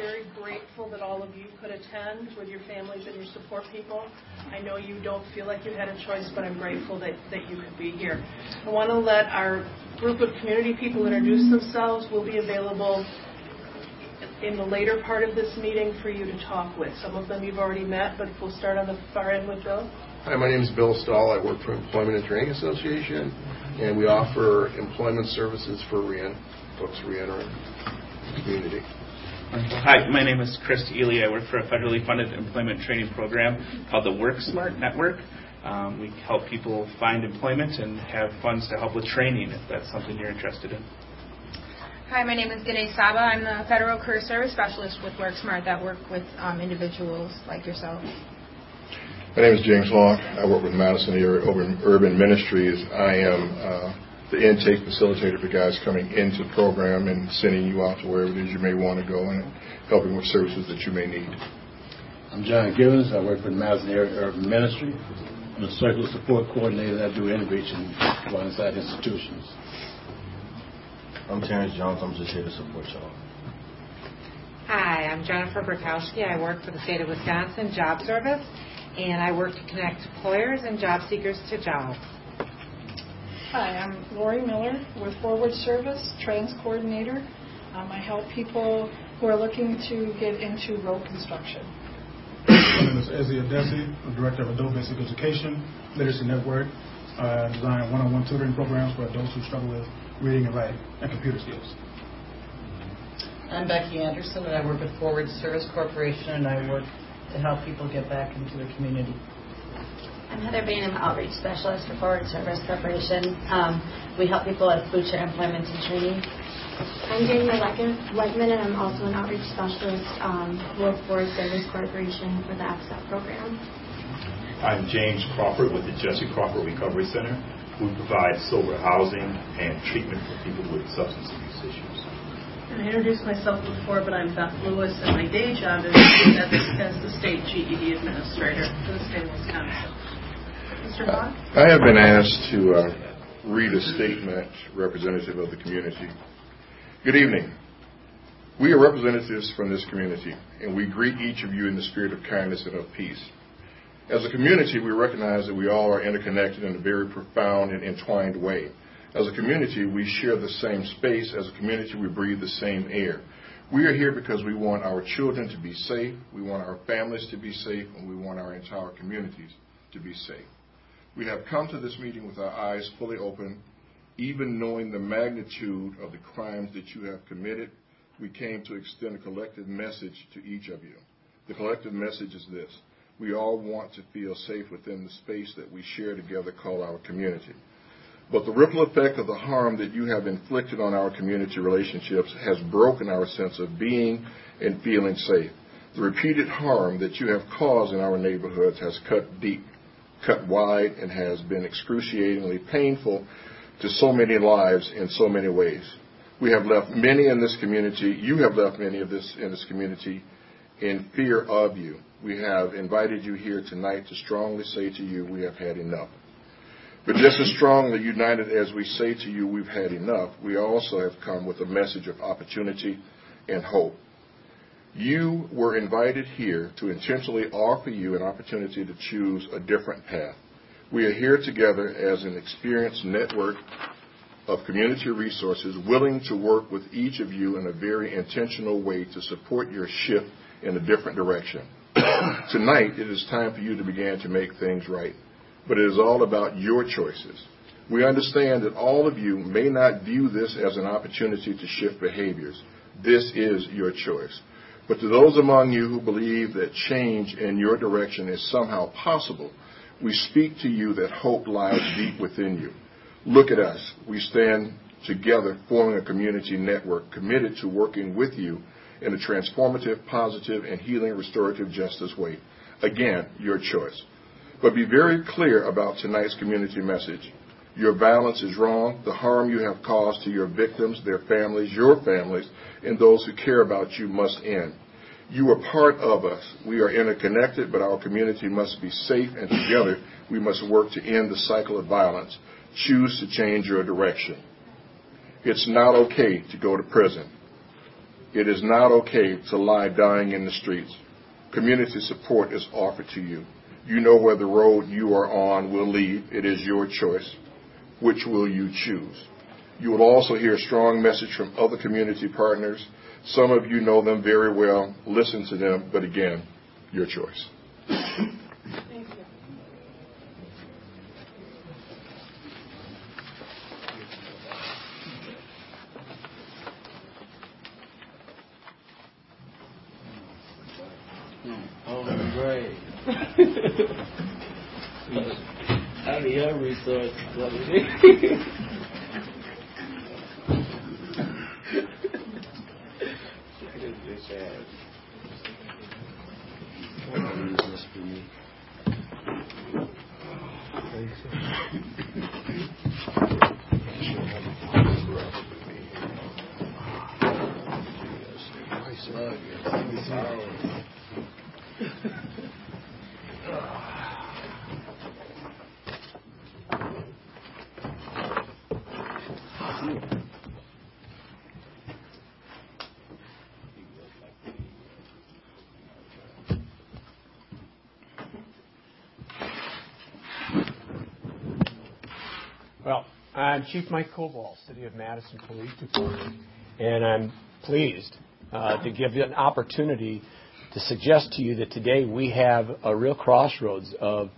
very grateful that all of you could attend with your families and your support people. I know you don't feel like you had a choice, but I'm grateful that, that you could be here. I want to let our group of community people introduce themselves. We'll be available in the later part of this meeting for you to talk with. Some of them you've already met, but we'll start on the far end with Bill. Hi, my name is Bill Stahl. I work for Employment and Training Association, and we offer employment services for re- folks re-entering the community. Hi, my name is Chris Ely. I work for a federally funded employment training program called the WorkSmart Network. Um, we help people find employment and have funds to help with training if that's something you're interested in. Hi, my name is Gade Saba. I'm the Federal Career Service Specialist with WorkSmart that work with um, individuals like yourself. My name is James Long. I work with Madison Urban, Urban Ministries. I am uh, the intake facilitator for guys coming into the program and sending you out to wherever it is you may want to go and helping with services that you may need. I'm John Givens. I work for the Madison Area Urban Ministry. I'm a circular support coordinator that do integration while inside institutions. I'm Terrence Jones. I'm just here to support y'all. Hi, I'm Jennifer Burkowski. I work for the state of Wisconsin Job Service, and I work to connect employers and job seekers to jobs. Hi, I'm Lori Miller with Forward Service, Trans Coordinator. Um, I help people who are looking to get into road construction. My name is Ezzy Adesi. I'm Director of Adult Basic Education, Literacy Network. I design one-on-one tutoring programs for adults who struggle with reading and writing, and computer skills. I'm Becky Anderson, and I work with Forward Service Corporation, and I work to help people get back into the community. I'm Heather Bain, I'm Outreach Specialist for Forward Service Corporation. Um, we help people with FoodShare Employment and Training. I'm Danielle Leitman, and I'm also an Outreach Specialist um, with Forward Service Corporation for the ACCEPT program. I'm James Crawford with the Jessie Crawford Recovery Center. We provide sober housing and treatment for people with substance abuse issues. I introduced myself before, but I'm Beth Lewis, and my day job is as, as the state GED administrator for the state of Wisconsin. I have been asked to uh, read a statement representative of the community. Good evening. We are representatives from this community, and we greet each of you in the spirit of kindness and of peace. As a community, we recognize that we all are interconnected in a very profound and entwined way. As a community, we share the same space. As a community, we breathe the same air. We are here because we want our children to be safe, we want our families to be safe, and we want our entire communities to be safe. We have come to this meeting with our eyes fully open, even knowing the magnitude of the crimes that you have committed. We came to extend a collective message to each of you. The collective message is this we all want to feel safe within the space that we share together called our community. But the ripple effect of the harm that you have inflicted on our community relationships has broken our sense of being and feeling safe. The repeated harm that you have caused in our neighborhoods has cut deep, cut wide, and has been excruciatingly painful to so many lives in so many ways. We have left many in this community, you have left many of this in this community in fear of you we have invited you here tonight to strongly say to you, we have had enough. But just as strongly united as we say to you, we've had enough, we also have come with a message of opportunity and hope. You were invited here to intentionally offer you an opportunity to choose a different path. We are here together as an experienced network of community resources willing to work with each of you in a very intentional way to support your shift in a different direction. Tonight, it is time for you to begin to make things right. But it is all about your choices. We understand that all of you may not view this as an opportunity to shift behaviors. This is your choice. But to those among you who believe that change in your direction is somehow possible, we speak to you that hope lies deep within you. Look at us. We stand together forming a community network committed to working with you in a transformative, positive, and healing restorative justice way. Again, your choice. But be very clear about tonight's community message. Your violence is wrong. The harm you have caused to your victims, their families, your families, and those who care about you must end. You are part of us. We are interconnected, but our community must be safe, and together we must work to end the cycle of violence. Choose to change your direction. It's not okay to go to prison. It is not okay to lie dying in the streets. Community support is offered to you. You know where the road you are on will lead. It is your choice. Which will you choose? You will also hear a strong message from other community partners. Some of you know them very well. Listen to them, but again, your choice. Thank you. Oh, great. I mean, your resources. Well, I'm Chief Mike Koval, City of Madison Police Department, and I'm pleased uh, to give you an opportunity to suggest to you that today we have a real crossroads of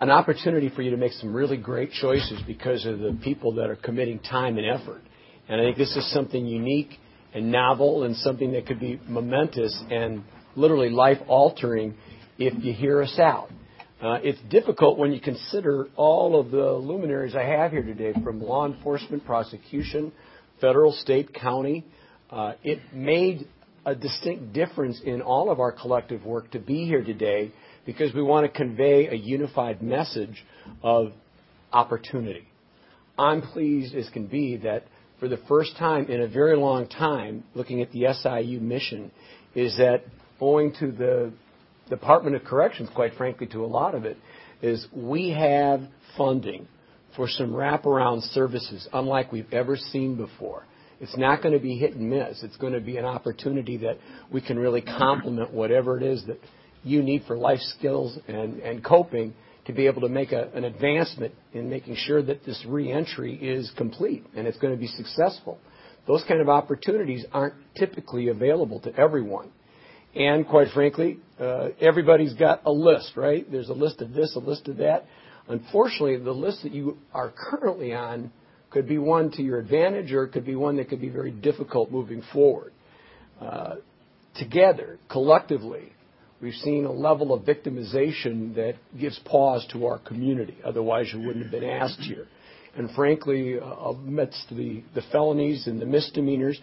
an opportunity for you to make some really great choices because of the people that are committing time and effort. And I think this is something unique and novel and something that could be momentous and literally life altering if you hear us out. Uh, it's difficult when you consider all of the luminaries I have here today from law enforcement, prosecution, federal, state, county. Uh, it made a distinct difference in all of our collective work to be here today because we want to convey a unified message of opportunity. I'm pleased as can be that for the first time in a very long time, looking at the SIU mission, is that owing to the Department of Corrections, quite frankly, to a lot of it, is we have funding for some wraparound services unlike we've ever seen before. It's not going to be hit and miss. It's going to be an opportunity that we can really complement whatever it is that you need for life skills and, coping to be able to make an advancement in making sure that this reentry is complete and it's going to be successful. Those kind of opportunities aren't typically available to everyone. And quite frankly, uh, everybody's got a list, right? There's a list of this, a list of that. Unfortunately, the list that you are currently on could be one to your advantage or it could be one that could be very difficult moving forward. Uh, together, collectively, we've seen a level of victimization that gives pause to our community. Otherwise, you wouldn't have been asked here. And frankly, uh, amidst the, the felonies and the misdemeanors,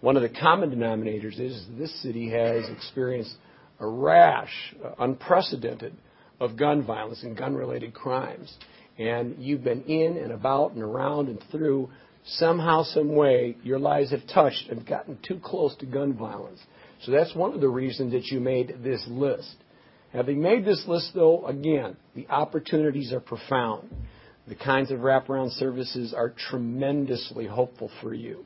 one of the common denominators is this city has experienced a rash, uh, unprecedented, of gun violence and gun related crimes. And you've been in and about and around and through somehow, some way, your lives have touched and gotten too close to gun violence. So that's one of the reasons that you made this list. Having made this list, though, again, the opportunities are profound. The kinds of wraparound services are tremendously hopeful for you.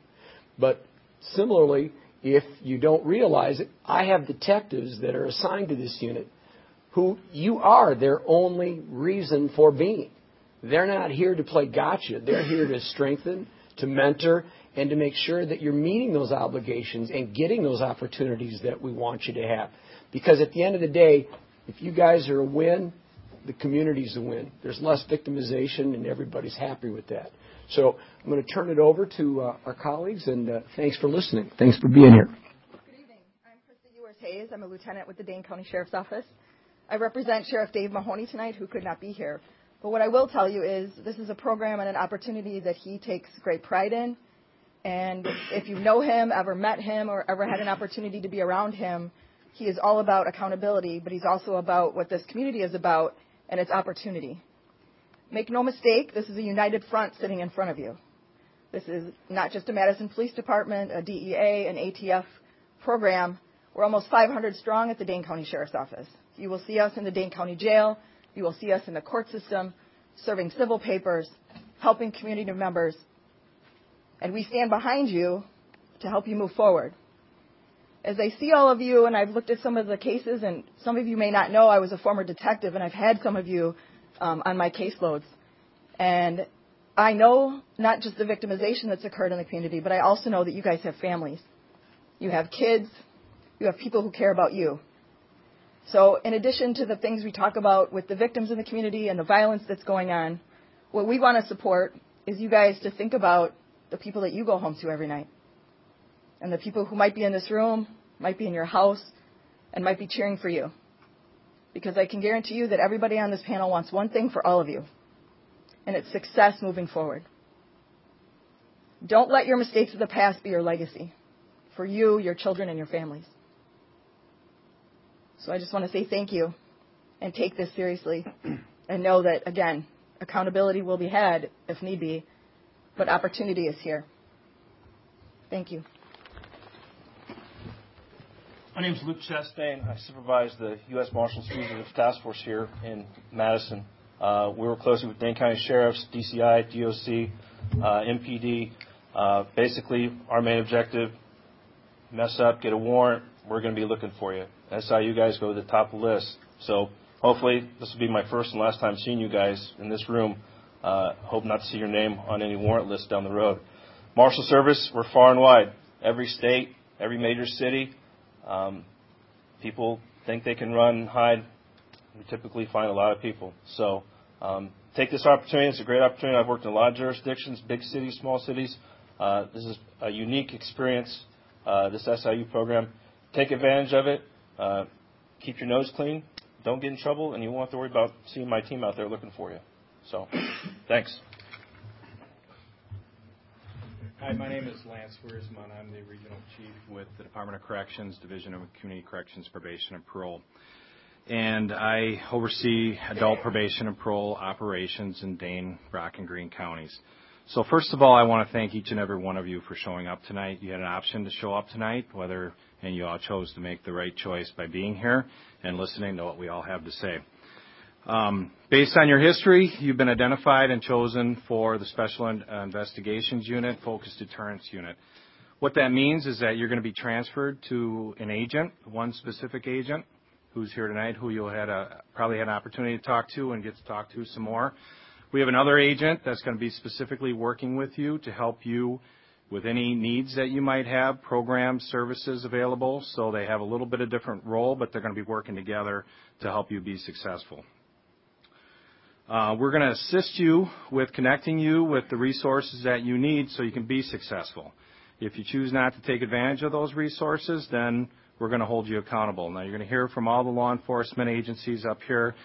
But Similarly, if you don't realize it, I have detectives that are assigned to this unit who you are their only reason for being. They're not here to play gotcha. They're here to strengthen, to mentor, and to make sure that you're meeting those obligations and getting those opportunities that we want you to have. Because at the end of the day, if you guys are a win, the community's a win. There's less victimization, and everybody's happy with that. So I'm going to turn it over to uh, our colleagues, and uh, thanks for listening. Thanks for being here. Good evening. I'm Krista Ewers Hayes. I'm a lieutenant with the Dane County Sheriff's Office. I represent Sheriff Dave Mahoney tonight, who could not be here. But what I will tell you is this is a program and an opportunity that he takes great pride in. And if you know him, ever met him, or ever had an opportunity to be around him, he is all about accountability, but he's also about what this community is about, and it's opportunity. Make no mistake, this is a united front sitting in front of you. This is not just a Madison Police Department, a DEA, an ATF program. We're almost 500 strong at the Dane County Sheriff's Office. You will see us in the Dane County Jail. You will see us in the court system, serving civil papers, helping community members, and we stand behind you to help you move forward. As I see all of you, and I've looked at some of the cases, and some of you may not know I was a former detective, and I've had some of you um, on my caseloads. And I know not just the victimization that's occurred in the community, but I also know that you guys have families. You have kids. You have people who care about you. So, in addition to the things we talk about with the victims in the community and the violence that's going on, what we want to support is you guys to think about the people that you go home to every night. And the people who might be in this room, might be in your house, and might be cheering for you. Because I can guarantee you that everybody on this panel wants one thing for all of you, and it's success moving forward. Don't let your mistakes of the past be your legacy for you, your children, and your families. So I just want to say thank you and take this seriously and know that, again, accountability will be had if need be, but opportunity is here. Thank you. My name is Luke Chastain. I supervise the U.S. Marshals Fugitive Task Force here in Madison. Uh, we work closely with Dane County Sheriffs, DCI, DOC, uh, MPD. Uh, basically, our main objective, mess up, get a warrant, we're going to be looking for you. That's how you guys go to the top of the list. So hopefully this will be my first and last time seeing you guys in this room. Uh, hope not to see your name on any warrant list down the road. Marshal Service, we're far and wide. Every state, every major city. Um, people think they can run hide. We typically find a lot of people. So um, take this opportunity. It's a great opportunity. I've worked in a lot of jurisdictions, big cities, small cities. Uh, this is a unique experience, uh, this SIU program. Take advantage of it. Uh, keep your nose clean. Don't get in trouble, and you won't have to worry about seeing my team out there looking for you. So, thanks. Hi, my name is Lance Wiersman. I'm the Regional Chief with the Department of Corrections, Division of Community Corrections, Probation, and Parole. And I oversee adult probation and parole operations in Dane, Rock, and Green counties. So first of all, I want to thank each and every one of you for showing up tonight. You had an option to show up tonight, whether and you all chose to make the right choice by being here and listening to what we all have to say. Um, based on your history, you've been identified and chosen for the Special Investigations Unit, Focused Deterrence Unit. What that means is that you're going to be transferred to an agent, one specific agent, who's here tonight, who you'll probably had an opportunity to talk to and get to talk to some more. We have another agent that's going to be specifically working with you to help you with any needs that you might have, programs, services available. So they have a little bit of different role, but they're going to be working together to help you be successful. Uh, we're going to assist you with connecting you with the resources that you need so you can be successful. If you choose not to take advantage of those resources, then we're going to hold you accountable. Now, you're going to hear from all the law enforcement agencies up here,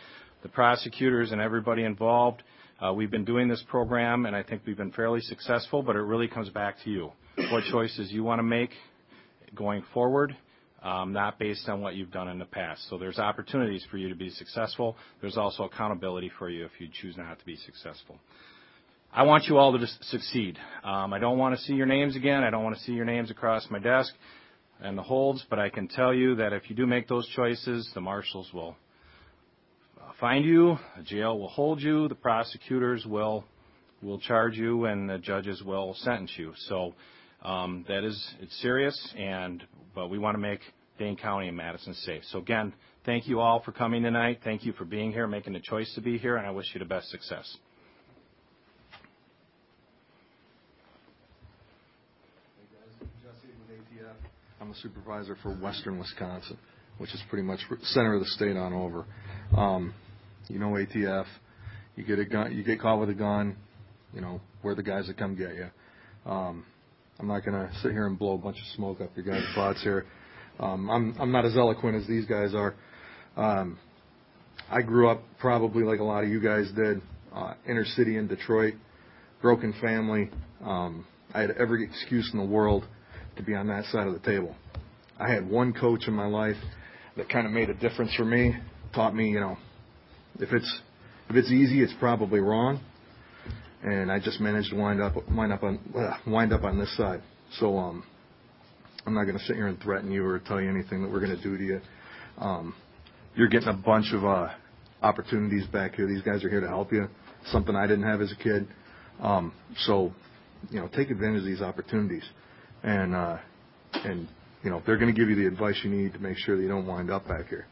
the prosecutors, and everybody involved. Uh, we've been doing this program, and I think we've been fairly successful, but it really comes back to you. What choices you want to make going forward, not based on what you've done in the past. So there's opportunities for you to be successful. There's also accountability for you if you choose not to be successful. I want you all to succeed. Um, I don't want to see your names again. I don't want to see your names across my desk and the holds, but I can tell you that if you do make those choices, the marshals will find you, the jail will hold you, the prosecutors will will charge you, and the judges will sentence you. Um, that is it's serious, and but we want to make Dane County and Madison safe. So again, thank you all for coming tonight. Thank you for being here, making the choice to be here, and I wish you the best success. Hey, guys. Jesse with ATF. I'm a supervisor for Western Wisconsin, which is pretty much center of the state on over. Um, you know ATF. You get a gun, you get caught with a gun. You know we're the guys that come get you. I'm not going to sit here and blow a bunch of smoke up your guys' butts here. Um, I'm I'm not as eloquent as these guys are. Um, I grew up probably like a lot of you guys did, uh, inner city in Detroit, broken family. Um, I had every excuse in the world to be on that side of the table. I had one coach in my life that kind of made a difference for me, taught me, you know, if it's if it's easy, it's probably wrong. And I just managed to wind up wind up on uh, wind up on this side. So um, I'm not going to sit here and threaten you or tell you anything that we're going to do to you. Um, you're getting a bunch of uh, opportunities back here. These guys are here to help you. Something I didn't have as a kid. Um, so you know, take advantage of these opportunities. And, uh, and, you know, they're going to give you the advice you need to make sure that you don't wind up back here.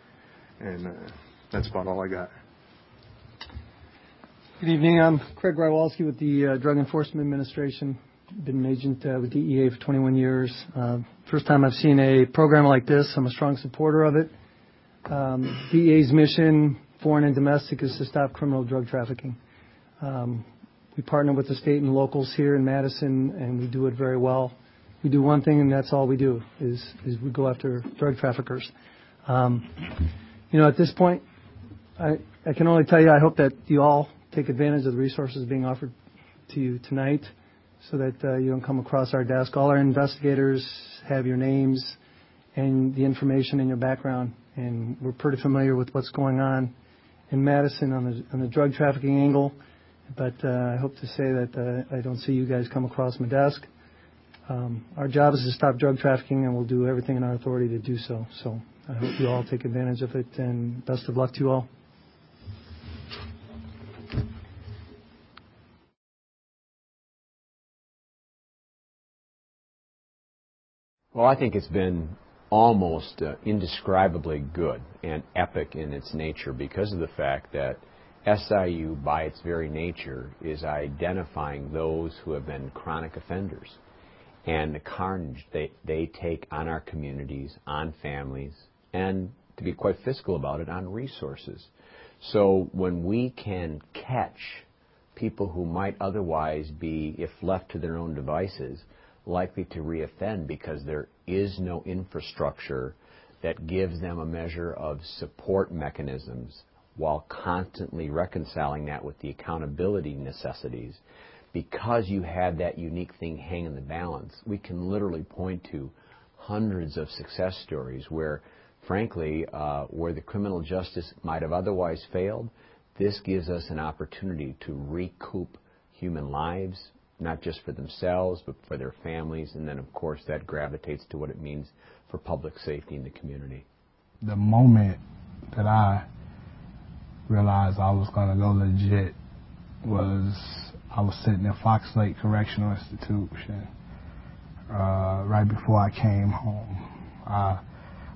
And, uh, that's about all I got. Good evening. I'm Craig Rywalski with the uh, Drug Enforcement Administration. Been an agent uh, with DEA for 21 years. Uh, first time I've seen a program like this. I'm a strong supporter of it. Um, DEA's mission, foreign and domestic, is to stop criminal drug trafficking. Um, we partner with the state and locals here in Madison, and we do it very well. We do one thing, and that's all we do is is we go after drug traffickers. Um, you know, at this point, I can only tell you I hope that you all take advantage of the resources being offered to you tonight so that uh, you don't come across our desk. All our investigators have your names and the information in your background, and we're pretty familiar with what's going on in Madison on the, on the drug trafficking angle. But uh, I hope to say that uh, I don't see you guys come across my desk. Um, our job is to stop drug trafficking, and we'll do everything in our authority to do so. So I hope you all take advantage of it, and best of luck to you all. Well, I think it's been almost uh, indescribably good and epic in its nature because of the fact that SIU, by its very nature, is identifying those who have been chronic offenders and the carnage they, they take on our communities, on families, and to be quite fiscal about it, on resources. So when we can catch people who might otherwise be, if left to their own devices, likely to reoffend because there is no infrastructure that gives them a measure of support mechanisms while constantly reconciling that with the accountability necessities. Because you have that unique thing hang in the balance, we can literally point to hundreds of success stories where, frankly, uh, where the criminal justice might have otherwise failed, this gives us an opportunity to recoup human lives, not just for themselves, but for their families. And then, of course, that gravitates to what it means for public safety in the community. The moment that I realized I was going to go legit was I was sitting at Fox Lake Correctional Institution uh, right before I came home. Uh,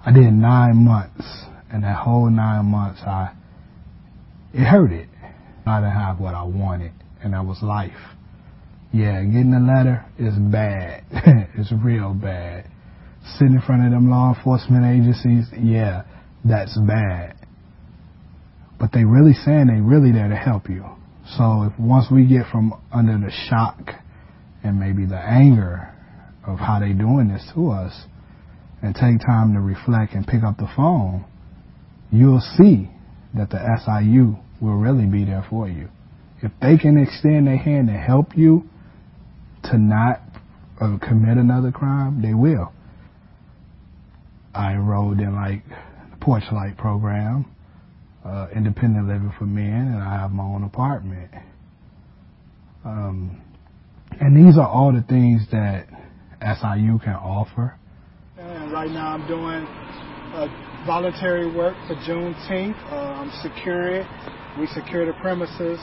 I did nine months, and that whole nine months, I it hurted. I didn't have what I wanted, and that was life. Yeah, getting a letter is bad. it's real bad. Sitting in front of them law enforcement agencies, yeah, that's bad. But they really saying they really there to help you. So if once we get from under the shock and maybe the anger of how they doing this to us and take time to reflect and pick up the phone, you'll see that the SIU will really be there for you. If they can extend their hand to help you, to not uh, commit another crime, they will. I enrolled in like the Porchlight program, uh, independent living for men, and I have my own apartment. Um, and these are all the things that SIU can offer. And right now I'm doing uh, voluntary work for Juneteenth. Uh, I'm securing. We secure the premises.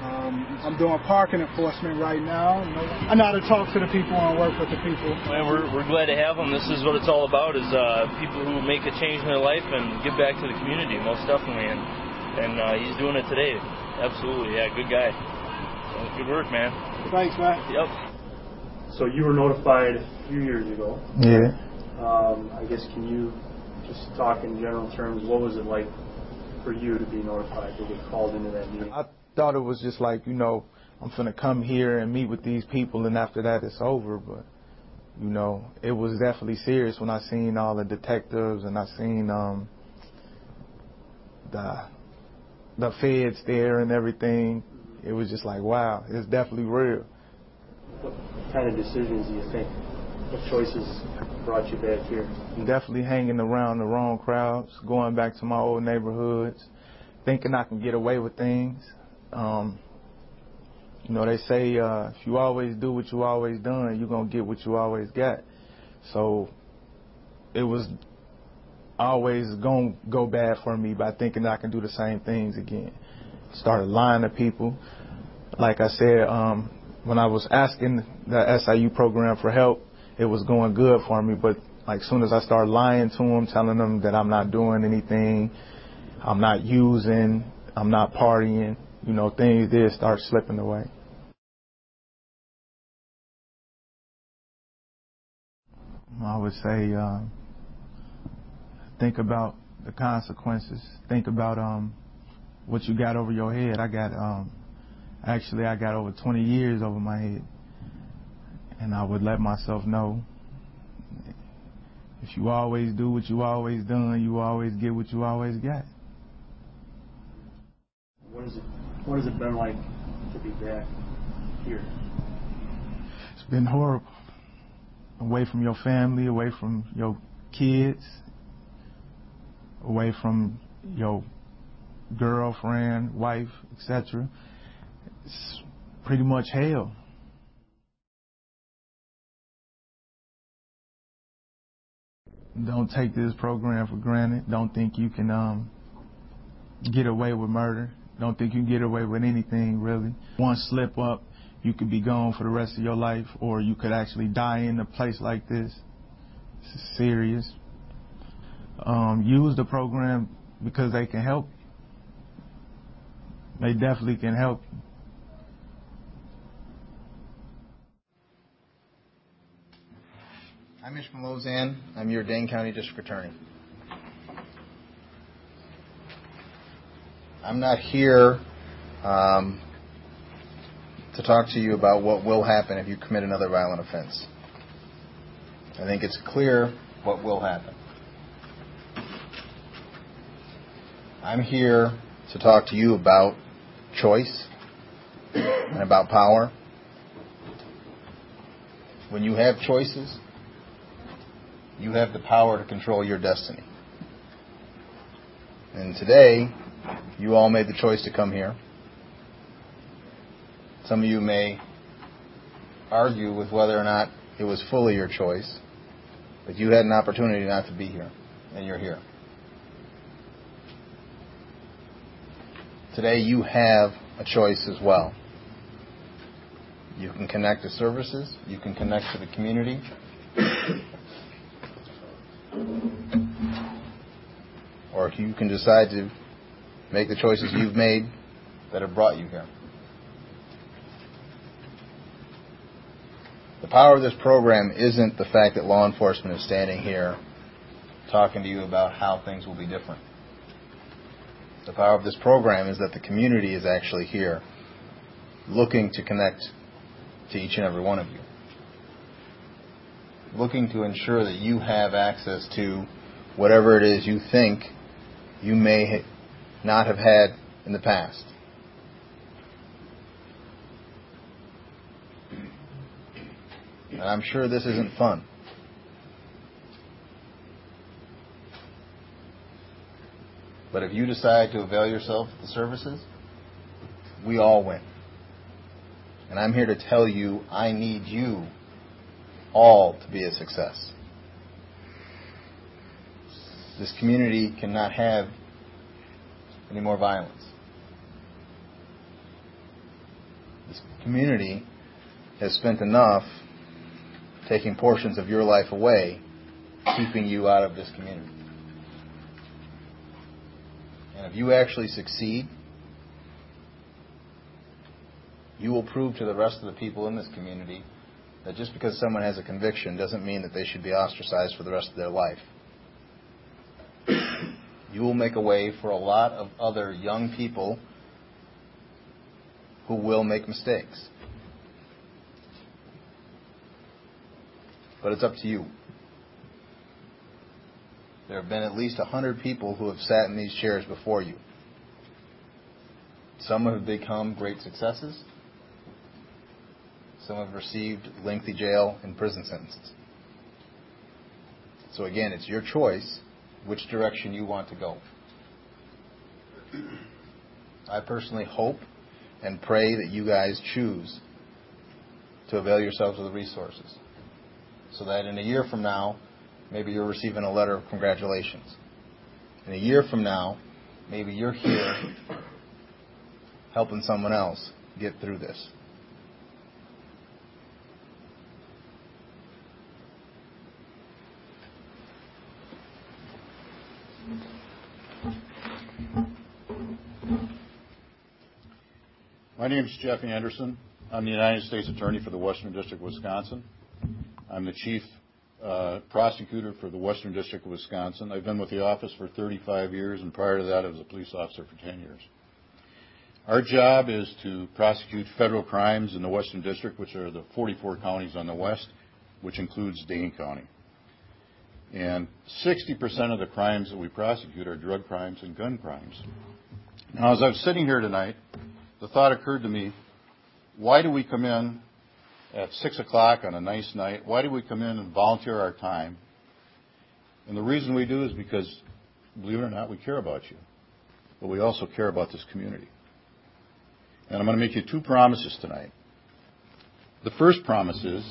Um, I'm doing parking enforcement right now. I know how to talk to the people and work with the people. And we're, we're glad to have him. This is what it's all about: is uh, people who make a change in their life and give back to the community, most definitely. And and uh, he's doing it today. Absolutely, yeah, good guy. So, good work, man. Thanks, man. Yep. So you were notified a few years ago. Yeah. Um, I guess can you just talk in general terms? What was it like for you to be notified to get called into that meeting? I thought it was just like, you know, I'm finna come here and meet with these people and after that it's over, but you know, it was definitely serious when I seen all the detectives and I seen um the the feds there and everything. It was just like, wow, it's definitely real. What kind of decisions do you think? What choices brought you back here? Definitely hanging around the wrong crowds, going back to my old neighborhoods, thinking I can get away with things. Um, you know, they say uh, if you always do what you always done, you're gonna get what you always got. So it was always gonna go bad for me by thinking I can do the same things again. Started lying to people. Like I said, um, when I was asking the SIU program for help, it was going good for me. But like soon as I started lying to them, telling them that I'm not doing anything, I'm not using, I'm not partying, you know, things did start slipping away. I would say uh, think about the consequences. Think about um, what you got over your head. I got um, actually I got over 20 years over my head, and I would let myself know if you always do what you always done, you always get what you always got. What is it? What has it been like to be back here? It's been horrible. Away from your family, away from your kids, away from your girlfriend, wife, etc. It's pretty much hell. Don't take this program for granted. Don't think you can um, get away with murder. Don't think you can get away with anything, really. One slip up, you could be gone for the rest of your life, or you could actually die in a place like this. It's serious. Um, use the program because they can help. They definitely can help. I'm Ismael Ozanne. I'm your Dane County District Attorney. I'm not here um, to talk to you about what will happen if you commit another violent offense. I think it's clear what will happen. I'm here to talk to you about choice and about power. When you have choices, you have the power to control your destiny. And today, you all made the choice to come here. Some of you may argue with whether or not it was fully your choice, but you had an opportunity not to be here, and you're here. Today, you have a choice as well. You can connect to services, you can connect to the community. or you can decide to make the choices you've made that have brought you here. The power of this program isn't the fact that law enforcement is standing here talking to you about how things will be different. The power of this program is that the community is actually here looking to connect to each and every one of you. Looking to ensure that you have access to whatever it is you think you may not have had in the past. And I'm sure this isn't fun. But if you decide to avail yourself of the services, we all win. And I'm here to tell you I need you all to be a success. This community cannot have any more violence. This community has spent enough taking portions of your life away, keeping you out of this community. And if you actually succeed, you will prove to the rest of the people in this community that just because someone has a conviction doesn't mean that they should be ostracized for the rest of their life you will make a way for a lot of other young people who will make mistakes. But it's up to you. There have been at least 100 people who have sat in these chairs before you. Some have become great successes. Some have received lengthy jail and prison sentences. So again, it's your choice which direction you want to go. I personally hope and pray that you guys choose to avail yourselves of the resources so that in a year from now, maybe you're receiving a letter of congratulations. In a year from now, maybe you're here helping someone else get through this. My name is Jeff Anderson. I'm the United States Attorney for the Western District of Wisconsin. I'm the Chief uh, Prosecutor for the Western District of Wisconsin. I've been with the office for 35 years, and prior to that, I was a police officer for 10 years. Our job is to prosecute federal crimes in the Western District, which are the 44 counties on the west, which includes Dane County. And 60% of the crimes that we prosecute are drug crimes and gun crimes. Now, as I'm sitting here tonight, the thought occurred to me, why do we come in at 6 o'clock on a nice night? Why do we come in and volunteer our time? And the reason we do is because, believe it or not, we care about you. But we also care about this community. And I'm going to make you two promises tonight. The first promise is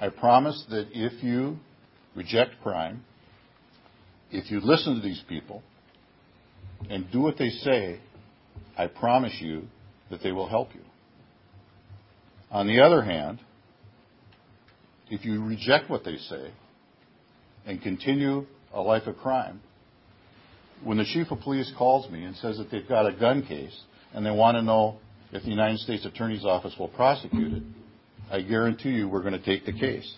I promise that if you reject crime, if you listen to these people and do what they say, I promise you that they will help you. On the other hand, if you reject what they say and continue a life of crime, when the chief of police calls me and says that they've got a gun case and they want to know if the United States Attorney's Office will prosecute it, I guarantee you we're going to take the case.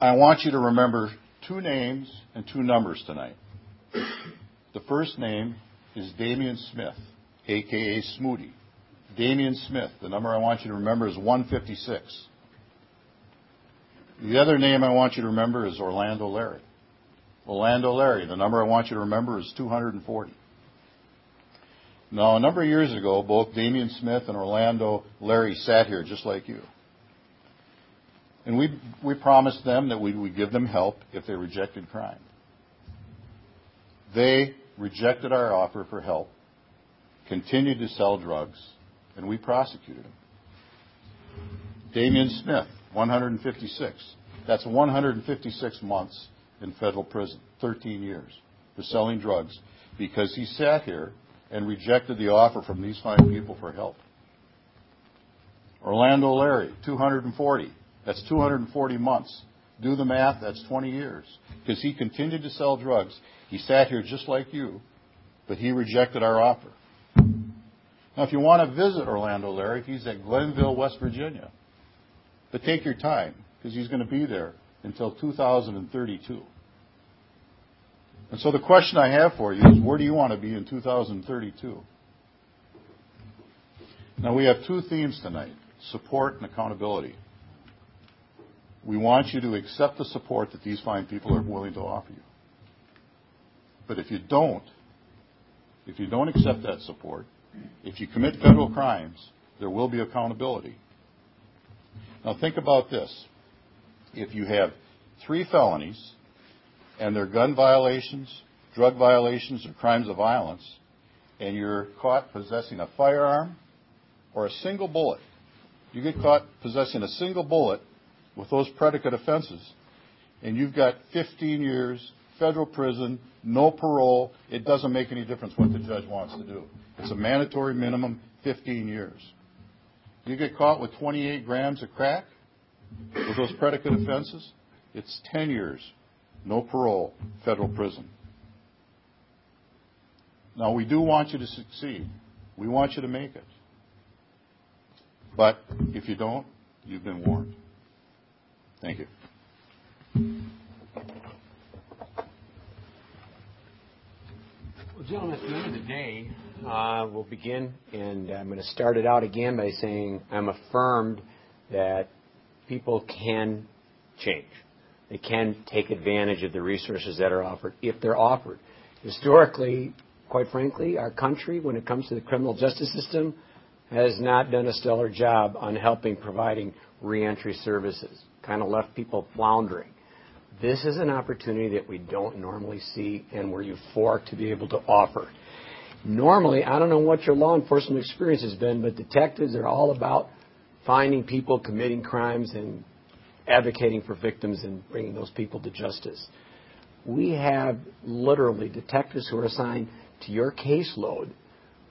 I want you to remember two names and two numbers tonight. The first name is Damian Smith, aka Smoody. Damian Smith. The number I want you to remember is 156. The other name I want you to remember is Orlando Larry. Orlando Larry. The number I want you to remember is 240. Now, a number of years ago, both Damian Smith and Orlando Larry sat here just like you. And we, we promised them that we would give them help if they rejected crime. They rejected our offer for help, continued to sell drugs, and we prosecuted him. Damian Smith, 156. That's 156 months in federal prison, 13 years, for selling drugs because he sat here and rejected the offer from these fine people for help. Orlando Larry, 240. That's 240 months. Do the math, that's 20 years. Because he continued to sell drugs. He sat here just like you, but he rejected our offer. Now, if you want to visit Orlando Larry, he's at Glenville, West Virginia. But take your time, because he's going to be there until 2032. And so the question I have for you is where do you want to be in 2032? Now, we have two themes tonight support and accountability. We want you to accept the support that these fine people are willing to offer you. But if you don't, if you don't accept that support, if you commit federal crimes, there will be accountability. Now, think about this. If you have three felonies and they're gun violations, drug violations, or crimes of violence, and you're caught possessing a firearm or a single bullet, you get caught possessing a single bullet with those predicate offenses, and you've got 15 years, federal prison, no parole, it doesn't make any difference what the judge wants to do. It's a mandatory minimum, 15 years. You get caught with 28 grams of crack with those predicate offenses, it's 10 years, no parole, federal prison. Now, we do want you to succeed. We want you to make it. But if you don't, you've been warned. Thank you. Well, gentlemen, at the end of the day, uh, we'll begin, and I'm going to start it out again by saying I'm affirmed that people can change. They can take advantage of the resources that are offered if they're offered. Historically, quite frankly, our country, when it comes to the criminal justice system, has not done a stellar job on helping providing reentry services, kind of left people floundering. This is an opportunity that we don't normally see, and we're euphoric to be able to offer. Normally, I don't know what your law enforcement experience has been, but detectives are all about finding people committing crimes and advocating for victims and bringing those people to justice. We have literally detectives who are assigned to your caseload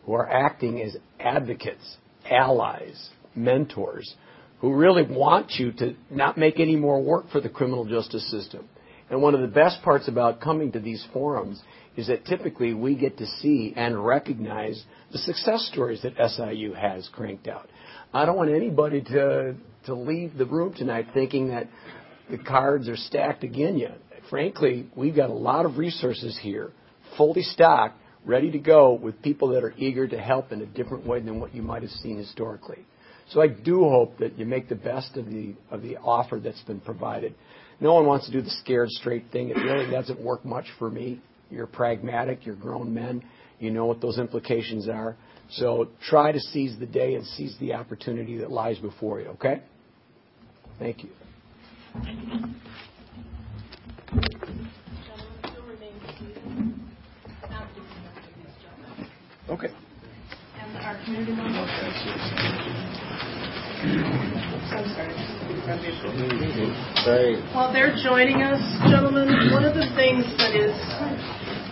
who are acting as advocates, allies, mentors, who really want you to not make any more work for the criminal justice system And one of the best parts about coming to these forums is that typically we get to see and recognize the success stories that SIU has cranked out. I don't want anybody to to leave the room tonight thinking that the cards are stacked against you. Frankly, we've got a lot of resources here, fully stocked, ready to go with people that are eager to help in a different way than what you might have seen historically. So I do hope that you make the best of the of the offer that's been provided. No one wants to do the scared straight thing. It really doesn't work much for me. You're pragmatic. You're grown men. You know what those implications are. So try to seize the day and seize the opportunity that lies before you. Okay? Thank you. Okay. And our community members. While they're joining us, gentlemen, one of the things that is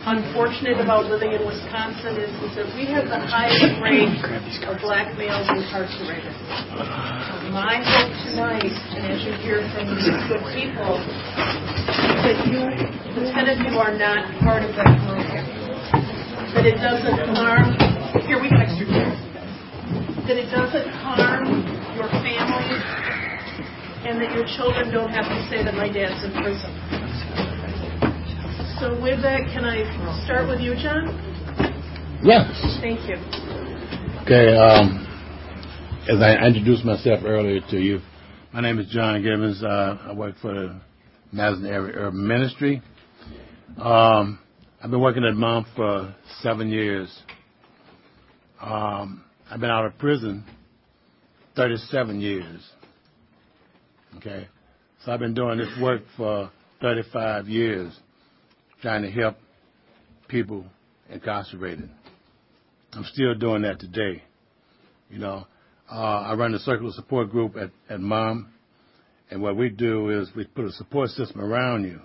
unfortunate about living in Wisconsin is, is that we have the highest rate of black males incarcerated. My hope tonight, and as you hear from these good people, that you, the ten of you are not part of that group. That it doesn't harm. Here, we got extra. That it doesn't harm your family, and that your children don't have to say that my dad's in prison. So with that, can I start with you, John? Yes. Thank you. Okay. Um, as I introduced myself earlier to you, my name is John Gibbons. Uh, I work for the Madison Area Urban Ministry. Um, I've been working at MOM for seven years. Um, I've been out of prison 37 years. Okay. So I've been doing this work for 35 years trying to help people incarcerated. I'm still doing that today. You know, uh, I run the circular support group at, at MOM, and what we do is we put a support system around you.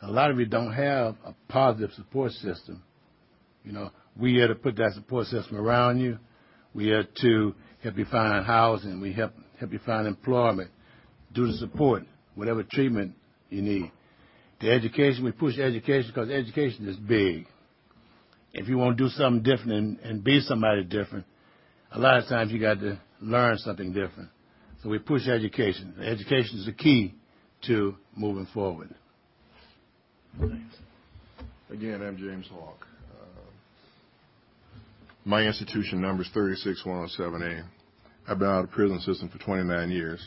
A lot of you don't have a positive support system. You know, we here to put that support system around you. We here to help you find housing. We help help you find employment. Do the support, whatever treatment you need. The education, we push education because education is big. If you want to do something different and, and be somebody different, a lot of times you got to learn something different. So we push education. Education is the key to moving forward. Thanks. Again, I'm James Hawk. My institution number is 36107A. I've been out of the prison system for 29 years.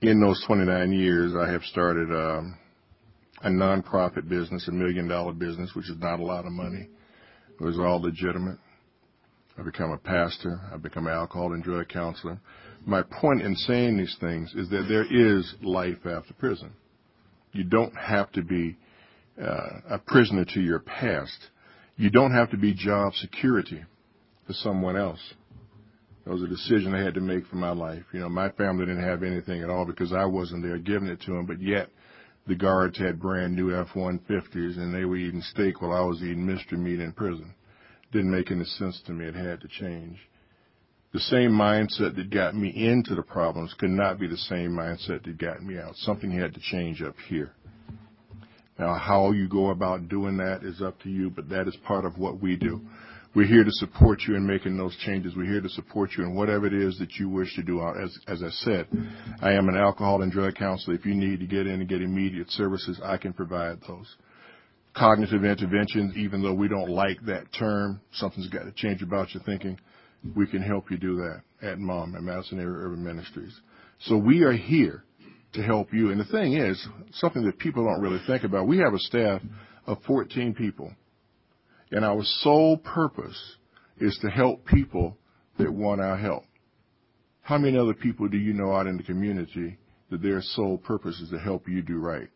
In those 29 years, I have started um, a nonprofit business, a million dollar business, which is not a lot of money. It was all legitimate. I've become a pastor. I've become an alcohol and drug counselor. My point in saying these things is that there is life after prison. You don't have to be uh, a prisoner to your past. You don't have to be job security for someone else. That was a decision I had to make for my life. You know, my family didn't have anything at all because I wasn't there giving it to them, but yet the guards had brand new F-150s and they were eating steak while I was eating mystery meat in prison. Didn't make any sense to me. It had to change. The same mindset that got me into the problems could not be the same mindset that got me out. Something had to change up here. Now, how you go about doing that is up to you, but that is part of what we do. We're here to support you in making those changes. We're here to support you in whatever it is that you wish to do. As, I said, I am an alcohol and drug counselor. If you need to get in and get immediate services, I can provide those. Cognitive interventions, even though we don't like that term, something's got to change about your thinking. We can help you do that at MOM, at Madison Area Urban Ministries. So we are here to help you. And the thing is, something that people don't really think about, we have a staff of 14 people and our sole purpose is to help people that want our help. How many other people do you know out in the community that their sole purpose is to help you do right?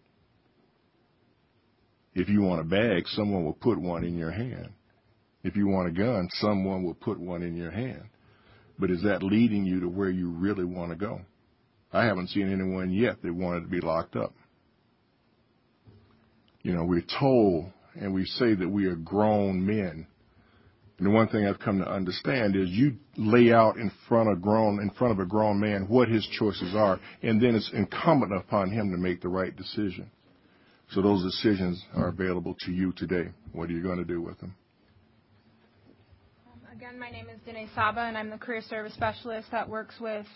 If you want a bag, someone will put one in your hand. If you want a gun, someone will put one in your hand. But is that leading you to where you really want to go? I haven't seen anyone yet that wanted to be locked up. You know, we're told and we say that we are grown men. And the one thing I've come to understand is you lay out in front of grown in front of a grown man what his choices are, and then it's incumbent upon him to make the right decision. So those decisions are available to you today. What are you going to do with them? Again, my name is Dene Saba, and I'm the career service specialist that works with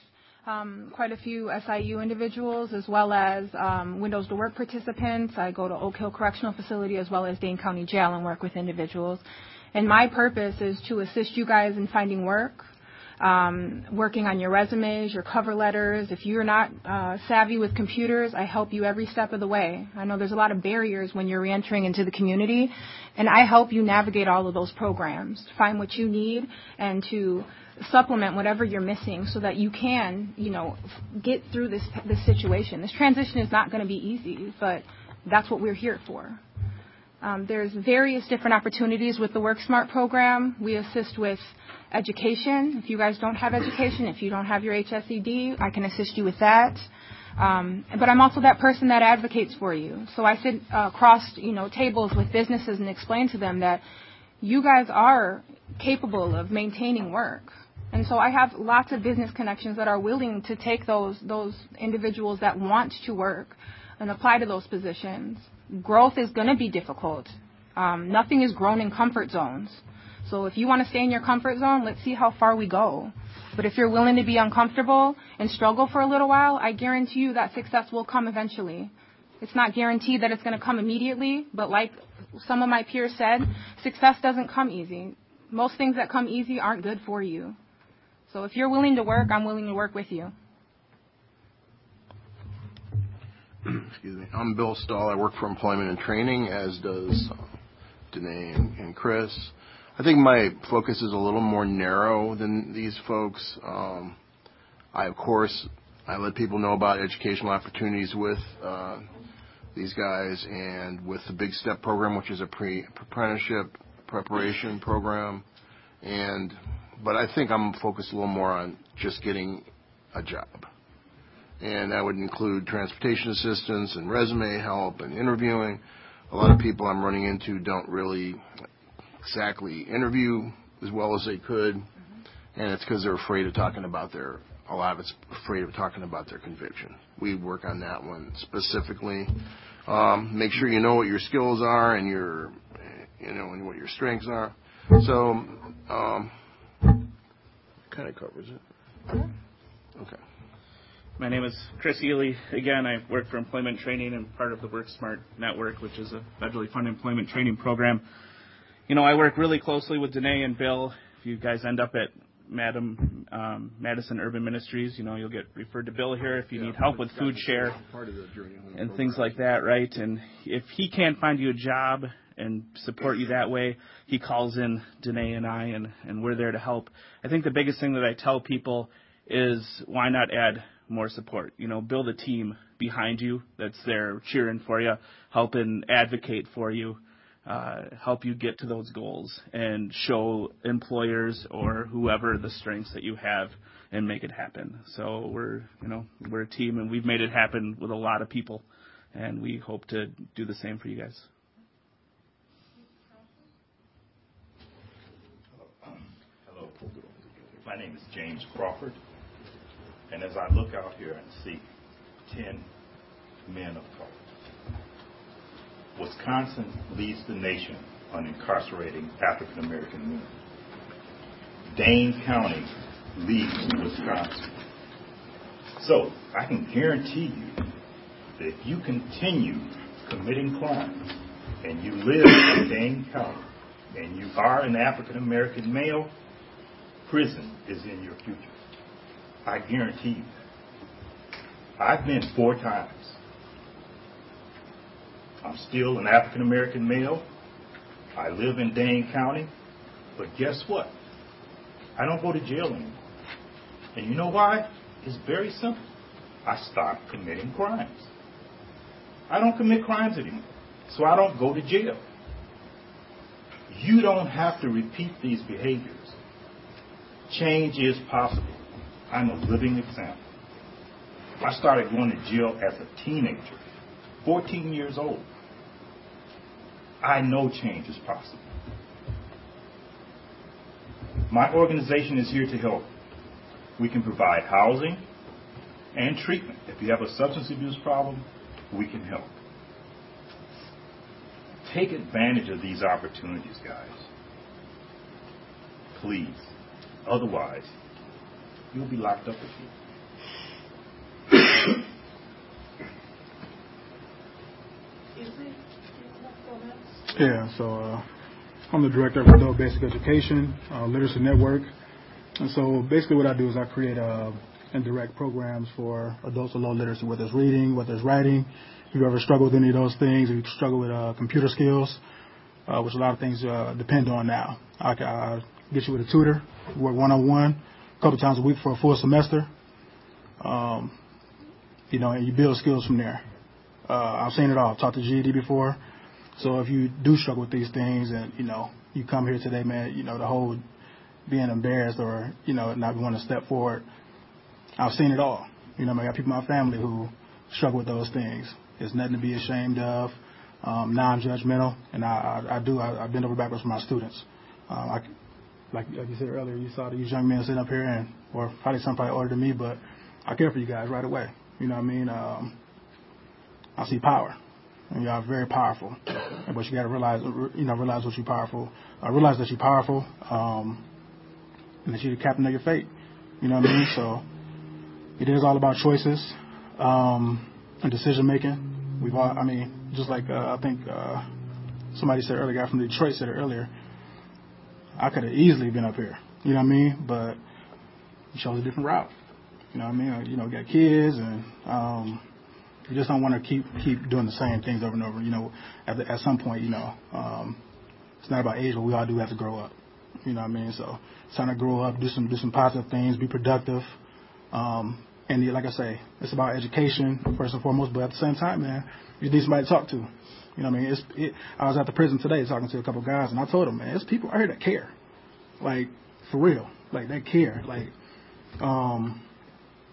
um, quite a few SIU individuals as well as um, Windows to Work participants. I go to Oak Hill Correctional Facility as well as Dane County Jail and work with individuals. And my purpose is to assist you guys in finding work, um, working on your resumes, your cover letters. If you're not uh, savvy with computers, I help you every step of the way. I know there's a lot of barriers when you're reentering into the community, and I help you navigate all of those programs, find what you need, and to supplement whatever you're missing so that you can, you know, get through this this situation. This transition is not going to be easy, but that's what we're here for. Um, there's various different opportunities with the WorkSmart program. We assist with education. If you guys don't have education, if you don't have your HSED, I can assist you with that. Um, but I'm also that person that advocates for you. So I sit uh, across, you know, tables with businesses and explain to them that you guys are capable of maintaining work. And so I have lots of business connections that are willing to take those those individuals that want to work and apply to those positions. Growth is going to be difficult. Um, nothing is grown in comfort zones. So if you want to stay in your comfort zone, let's see how far we go. But if you're willing to be uncomfortable and struggle for a little while, I guarantee you that success will come eventually. It's not guaranteed that it's going to come immediately, but like some of my peers said, success doesn't come easy. Most things that come easy aren't good for you. So if you're willing to work, I'm willing to work with you. Excuse me. I'm Bill Stahl. I work for Employment and Training, as does Dene and, and Chris. I think my focus is a little more narrow than these folks. Um, I, of course, I let people know about educational opportunities with uh, these guys and with the Big Step program, which is a pre apprenticeship preparation program. And but I think I'm focused a little more on just getting a job. And that would include transportation assistance and resume help and interviewing. A lot of people I'm running into don't really exactly interview as well as they could, and it's because they're afraid of talking about their. A lot of it's afraid of talking about their conviction. We work on that one specifically. Um, make sure you know what your skills are and your, you know, and what your strengths are. So um, kind of covers it. Okay. My name is Chris Ely. Again, I work for Employment Training and part of the WorkSmart Network, which is a federally funded employment training program. You know, I work really closely with Dene and Bill. If you guys end up at Madam um, Madison Urban Ministries, you know, you'll get referred to Bill here if you yeah, need help with FoodShare and things like that, right? And if he can't find you a job and support you that way. He calls in Dene and I, and, and we're there to help. I think the biggest thing that I tell people is why not add more support? You know, build a team behind you that's there cheering for you, helping advocate for you, uh, help you get to those goals, and show employers or whoever the strengths that you have and make it happen. So we're, you know, we're a team, and we've made it happen with a lot of people, and we hope to do the same for you guys. My name is James Crawford, and as I look out here and see 10 men of color, Wisconsin leads the nation on incarcerating African American men. Dane County leads Wisconsin. So I can guarantee you that if you continue committing crimes and you live in Dane County and you are an African American male, prison is in your future. I guarantee you. I've been four times. I'm still an African American male. I live in Dane County. But guess what? I don't go to jail anymore. And you know why? It's very simple. I stopped committing crimes. I don't commit crimes anymore. So I don't go to jail. You don't have to repeat these behaviors. Change is possible. I'm a living example. I started going to jail as a teenager, 14 years old. I know change is possible. My organization is here to help. We can provide housing and treatment. If you have a substance abuse problem, we can help. Take advantage of these opportunities, guys. Please. Otherwise, you'll be locked up again. Yeah, so uh, I'm the director of Adult Basic Education, uh, Literacy Network. And so basically what I do is I create uh, and direct programs for adults with low literacy, whether it's reading, whether it's writing. If you ever struggle with any of those things, if you struggle with uh, computer skills, uh, which a lot of things uh, depend on now. I can uh, get you with a tutor, work one-on-one, a couple times a week for a full semester. Um, you know, and you build skills from there. Uh, I've seen it all. I've taught the GED before. So if you do struggle with these things and, you know, you come here today, man, you know, the whole being embarrassed or, you know, not wanting to step forward, I've seen it all. You know, I got people in my family who struggle with those things. It's nothing to be ashamed of, um, non-judgmental, and I, I, I do. I, I bend over backwards for my students. Um, I, like, like you said earlier, you saw these young men sitting up here, and or probably some probably older than me, but I care for you guys right away. You know what I mean? Um, I see power and y'all are very powerful. But you got to realize, you know, realize what you're powerful. Uh, realize that you're powerful, um, and that you're the captain of your fate. You know what I mean? So it is all about choices um, and decision making. We've all, I mean, just like uh, I think uh, somebody said earlier, guy from Detroit said it earlier. I could have easily been up here. You know what I mean? But you chose a different route. You know what I mean? You know, got kids and. Um, you just don't want to keep keep doing the same things over and over. You know, at, the, at some point, you know, um, it's not about age, but we all do have to grow up. You know what I mean? So it's time to grow up, do some do some positive things, be productive. Um, and like I say, it's about education first and foremost. But at the same time, man, you need somebody to talk to. You know what I mean? It's, it, I was at the prison today talking to a couple guys, and I told them, man, it's people out here that care, like for real, like they care, like. Um,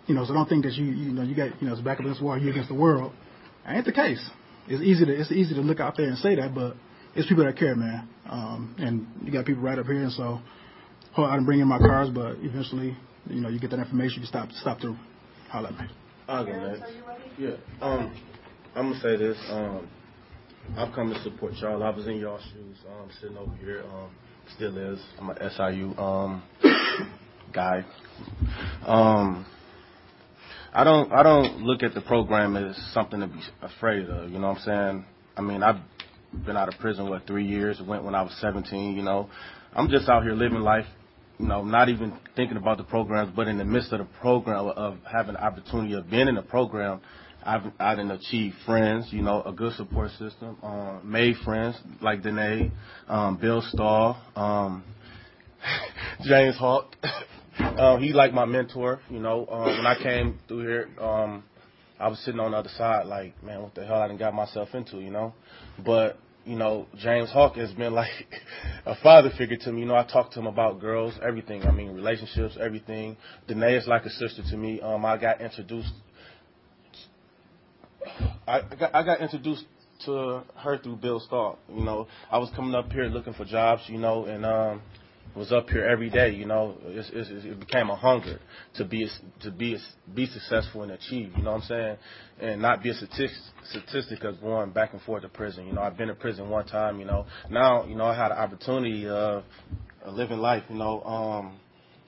you know, so don't think that you, you know, you got, you know, it's back against the wall, you against the world. That ain't the case. It's easy to, it's easy to look out there and say that, but it's people that care, man. Um, and you got people right up here, and so I didn't bring in my cars, but eventually, you know, you get that information, you stop, stop to holler at me. I'll go next. Yeah. Um, I'm gonna say this. Um, I've come to support y'all. I was in y'all shoes, um, sitting over here. Um, still is. I'm a SIU um guy. Um, I don't I don't look at the program as something to be afraid of. You know what I'm saying? I mean, I've been out of prison what three years. Went when I was 17. You know, I'm just out here living life. You know, not even thinking about the programs, but in the midst of the program of having opportunity of being in the program, I've I didn't achieve friends. You know, a good support system. Um, made friends like Danae, um, Bill Stahl, um, James Hawk. Um, he like my mentor. You know, um, when I came through here, um, I was sitting on the other side, like, man, what the hell I done got myself into, you know? But you know, James Hawk has been like a father figure to me. You know, I talk to him about girls, everything. I mean, relationships, everything. Danae is like a sister to me. Um, I got introduced. I got, I got introduced to her through Bill Stahl. You know, I was coming up here looking for jobs. You know, and um, was up here every day. You know, it's, it's, it became a hunger to be to be be successful and achieve. You know what I'm saying? And not be a statistic, statistic of going back and forth to prison. You know, I've been in prison one time. You know, now you know I had an opportunity of living life. You know, um,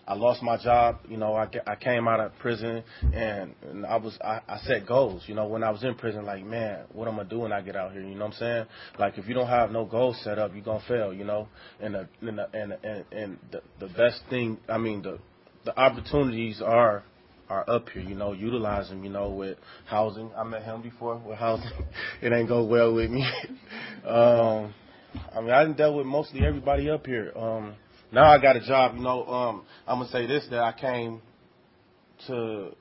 I lost my job. You know, I, I came out of prison and, and I was I, I set goals. You know, when I was in prison, like man, what am I gonna do when I get out here? You know what I'm saying? Like if you don't have no goals set up, you're gonna fail. You know, and the, and the, and and, and the, the best thing, I mean the the opportunities are are up here, you know, utilize them, you know, with housing. I met him before with housing. it ain't go well with me. um I mean I didn't dealt with mostly everybody up here. Um now I got a job, you know, um, I'm gonna say this that I came to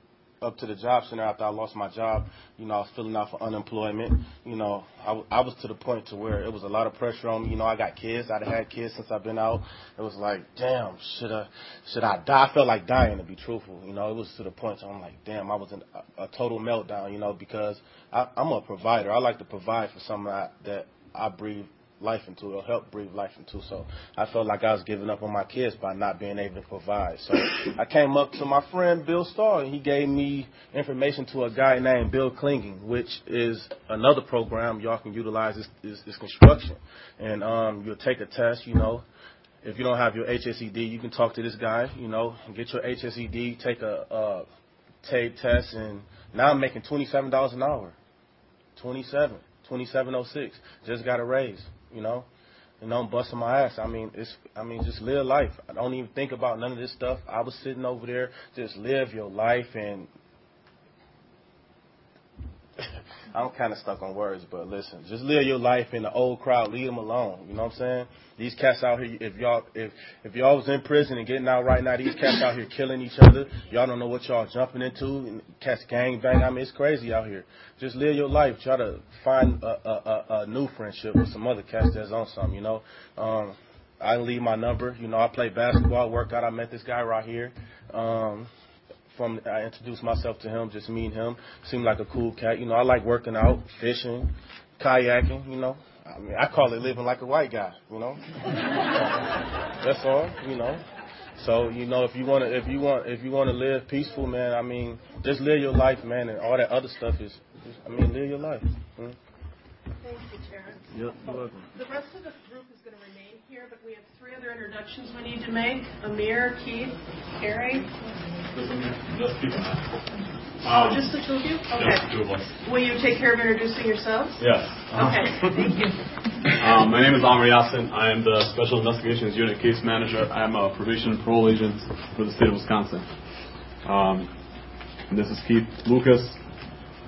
up to the job center after I lost my job. You know, I was filling out for unemployment. You know, I, I was to the point to where it was a lot of pressure on me. You know, I got kids. I'd had kids since I've been out. It was like, damn, should I, should I die? I felt like dying to be truthful. You know, it was to the point where I'm like, damn, I was in a, a total meltdown. You know, because I, I'm a provider. I like to provide for something that, that I breathe life into or help breathe life into. So I felt like I was giving up on my kids by not being able to provide. So I came up to my friend Bill Stahl and he gave me information to a guy named Bill Klinging, which is another program y'all can utilize is, is, is construction. And um, you'll take a test, you know. If you don't have your HSED, you can talk to this guy, you know, and get your HSED, take a, a TABE test, and now I'm making twenty-seven dollars an hour. Twenty-seven oh six. Just got a raise, you know. And I'm busting my ass. I mean, it's. I mean, just live life. I don't even think about none of this stuff. I was sitting over there, just live your life, and I'm kind of stuck on words, but listen, just live your life in the old crowd. Leave them alone. You know what I'm saying? These cats out here, if y'all, if if y'all was in prison and getting out right now, these cats out here killing each other. Y'all don't know what y'all jumping into. And cats gang bang. I mean, it's crazy out here. Just live your life. Try to find a, a, a, a new friendship with some other cats that's on something. You know. Um, I leave my number. You know, I play basketball, work out. I met this guy right here. Um, from I introduced myself to him, just me and him. Seemed like a cool cat. You know, I like working out, fishing, kayaking. You know, I mean, I call it living like a white guy. You know, that's all. You know. So you know, if you want to, if you want, if you want to live peaceful, man. I mean, just live your life, man, and all that other stuff is. is I mean, live your life. Mm. Thank you, Terrence. Yep, you're welcome. The rest of the group is going to remain here, but we have three other introductions we need to make. Amir, Keith, Carrie. Oh, just the two of you? Okay. Just the two of us. Will you take care of introducing yourselves? Yes. Okay, thank you. Um, my name is Amr Yassin. I am the Special Investigations Unit Case Manager. I am a probation and parole agent for the state of Wisconsin. Um, and this is Keith Lucas.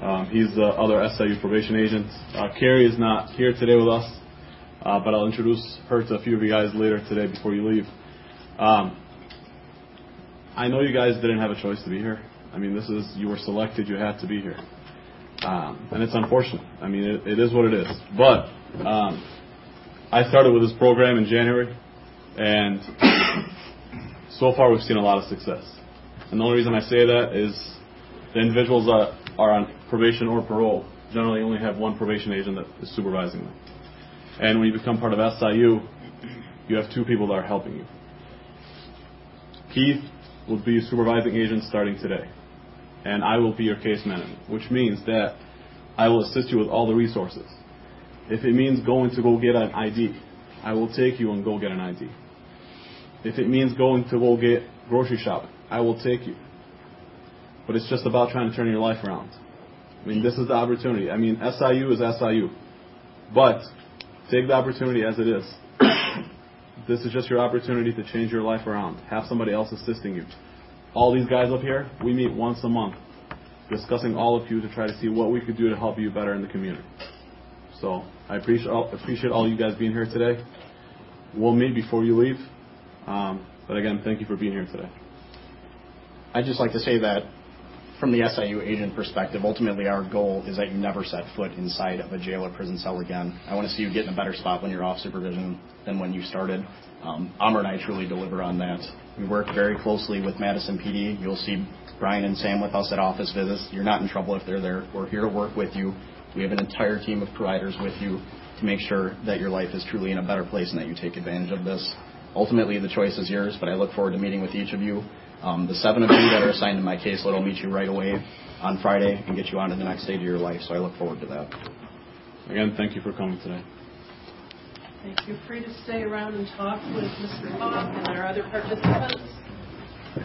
Um, he's the other SIU probation agent. Uh, Carrie is not here today with us, uh, but I'll introduce her to a few of you guys later today before you leave. Um, I know you guys didn't have a choice to be here. I mean, this is you were selected. You had to be here, um, and it's unfortunate. I mean, it, it is what it is. But um, I started with this program in January, and so far we've seen a lot of success. And the only reason I say that is the individuals that are on probation or parole generally only have one probation agent that is supervising them. And when you become part of SIU, you have two people that are helping you. Keith will be supervising agent starting today, and I will be your case manager, which means that I will assist you with all the resources. If it means going to go get an ID, I will take you and go get an ID. If it means going to go get grocery shopping, I will take you. But it's just about trying to turn your life around. I mean, this is the opportunity. I mean, SIU is SIU. But take the opportunity as it is. this is just your opportunity to change your life around. Have somebody else assisting you. All these guys up here, we meet once a month discussing all of you to try to see what we could do to help you better in the community. So I appreciate all, appreciate all you guys being here today. We'll meet before you leave. Um, but again, thank you for being here today. I'd just like to say that from the SIU agent perspective, ultimately our goal is that you never set foot inside of a jail or prison cell again. I want to see you get in a better spot when you're off supervision than when you started. Um, Amr and I truly deliver on that. We work very closely with Madison PD. You'll see Brian and Sam with us at office visits. You're not in trouble if they're there. We're here to work with you. We have an entire team of providers with you to make sure that your life is truly in a better place and that you take advantage of this. Ultimately, the choice is yours, but I look forward to meeting with each of you. Um, the seven of you that are assigned to my caseload will meet you right away on Friday and get you on to the next stage of your life, so I look forward to that. Again, thank you for coming today. Thank you. Free to stay around and talk with Mr. Hawk and our other participants.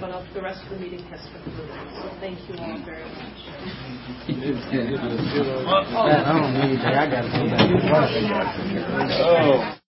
But the rest of the meeting has concluded. So thank you all very much. I don't need that. I got to go back. Oh.